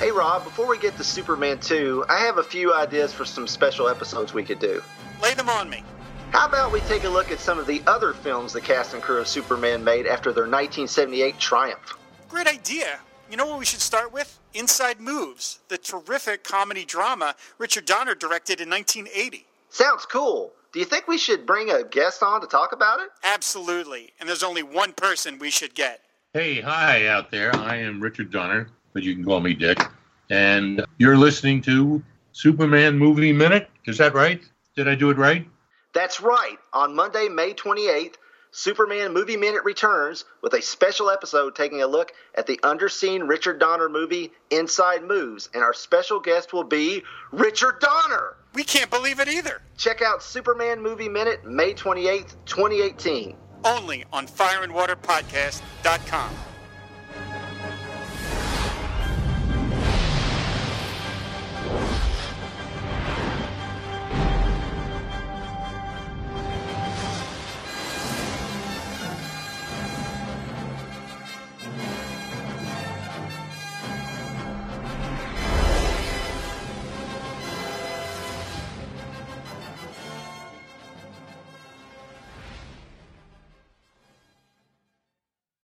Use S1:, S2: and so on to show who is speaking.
S1: Hey Rob, before we get to Superman 2, I have a few ideas for some special episodes we could do.
S2: Lay them on me.
S1: How about we take a look at some of the other films the cast and crew of Superman made after their 1978 triumph?
S2: Great idea. You know what we should start with? Inside Moves, the terrific comedy drama Richard Donner directed in 1980.
S1: Sounds cool. Do you think we should bring a guest on to talk about it?
S2: Absolutely. And there's only one person we should get.
S3: Hey, hi out there. I am Richard Donner, but you can call me Dick. And you're listening to Superman Movie Minute. Is that right? Did I do it right?
S1: That's right. On Monday, May 28th, Superman Movie Minute returns with a special episode taking a look at the underseen Richard Donner movie Inside Moves. And our special guest will be Richard Donner.
S2: We can't believe it either.
S1: Check out Superman Movie Minute, May 28th, 2018.
S2: Only on fireandwaterpodcast.com.